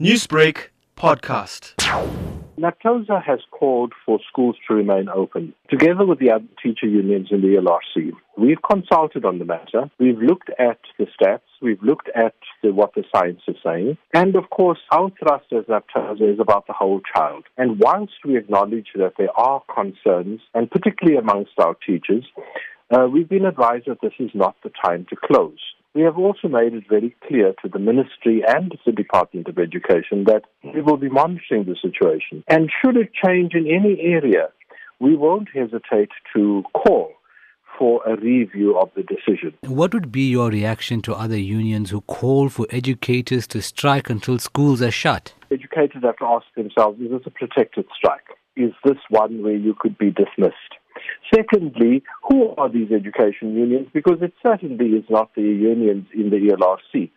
Newsbreak podcast. NAPTOSA has called for schools to remain open. Together with the other teacher unions in the LRC, we've consulted on the matter. We've looked at the stats. We've looked at the, what the science is saying. And of course, our thrust as NAPTOSA is about the whole child. And whilst we acknowledge that there are concerns, and particularly amongst our teachers, uh, we've been advised that this is not the time to close. We have also made it very clear to the Ministry and the Department of Education that we will be monitoring the situation. And should it change in any area, we won't hesitate to call for a review of the decision. What would be your reaction to other unions who call for educators to strike until schools are shut? Educators have to ask themselves is this a protected strike? Is this one where you could be dismissed? Secondly, who are these education unions? Because it certainly is not the unions in the ELRC.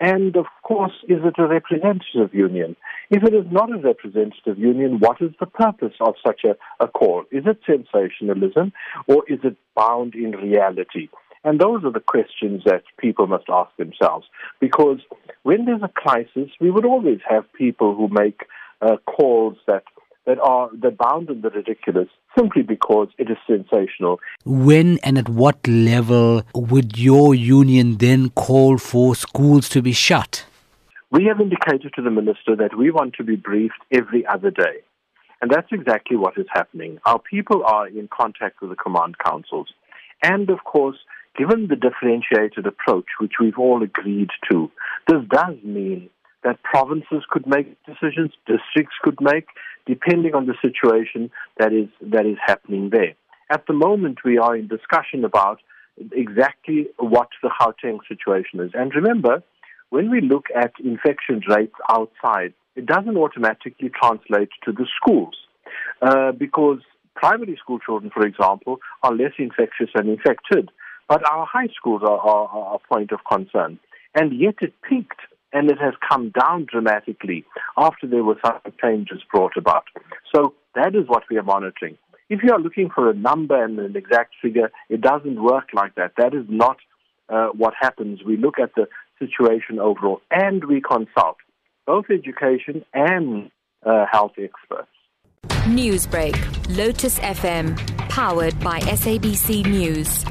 And of course, is it a representative union? If it is not a representative union, what is the purpose of such a, a call? Is it sensationalism or is it bound in reality? And those are the questions that people must ask themselves. Because when there's a crisis, we would always have people who make uh, calls that that are that bound in the ridiculous simply because it is sensational. When and at what level would your union then call for schools to be shut? We have indicated to the minister that we want to be briefed every other day. And that's exactly what is happening. Our people are in contact with the command councils. And of course, given the differentiated approach, which we've all agreed to, this does mean that provinces could make decisions, districts could make, depending on the situation that is that is happening there. At the moment, we are in discussion about exactly what the Gauteng situation is. And remember, when we look at infection rates outside, it doesn't automatically translate to the schools uh, because primary school children, for example, are less infectious and infected. But our high schools are, are, are a point of concern. And yet it peaked and it has come down dramatically after there were some changes brought about. So that is what we are monitoring. If you are looking for a number and an exact figure, it doesn't work like that. That is not uh, what happens. We look at the situation overall and we consult both education and uh, health experts. Newsbreak, Lotus FM, powered by SABC News.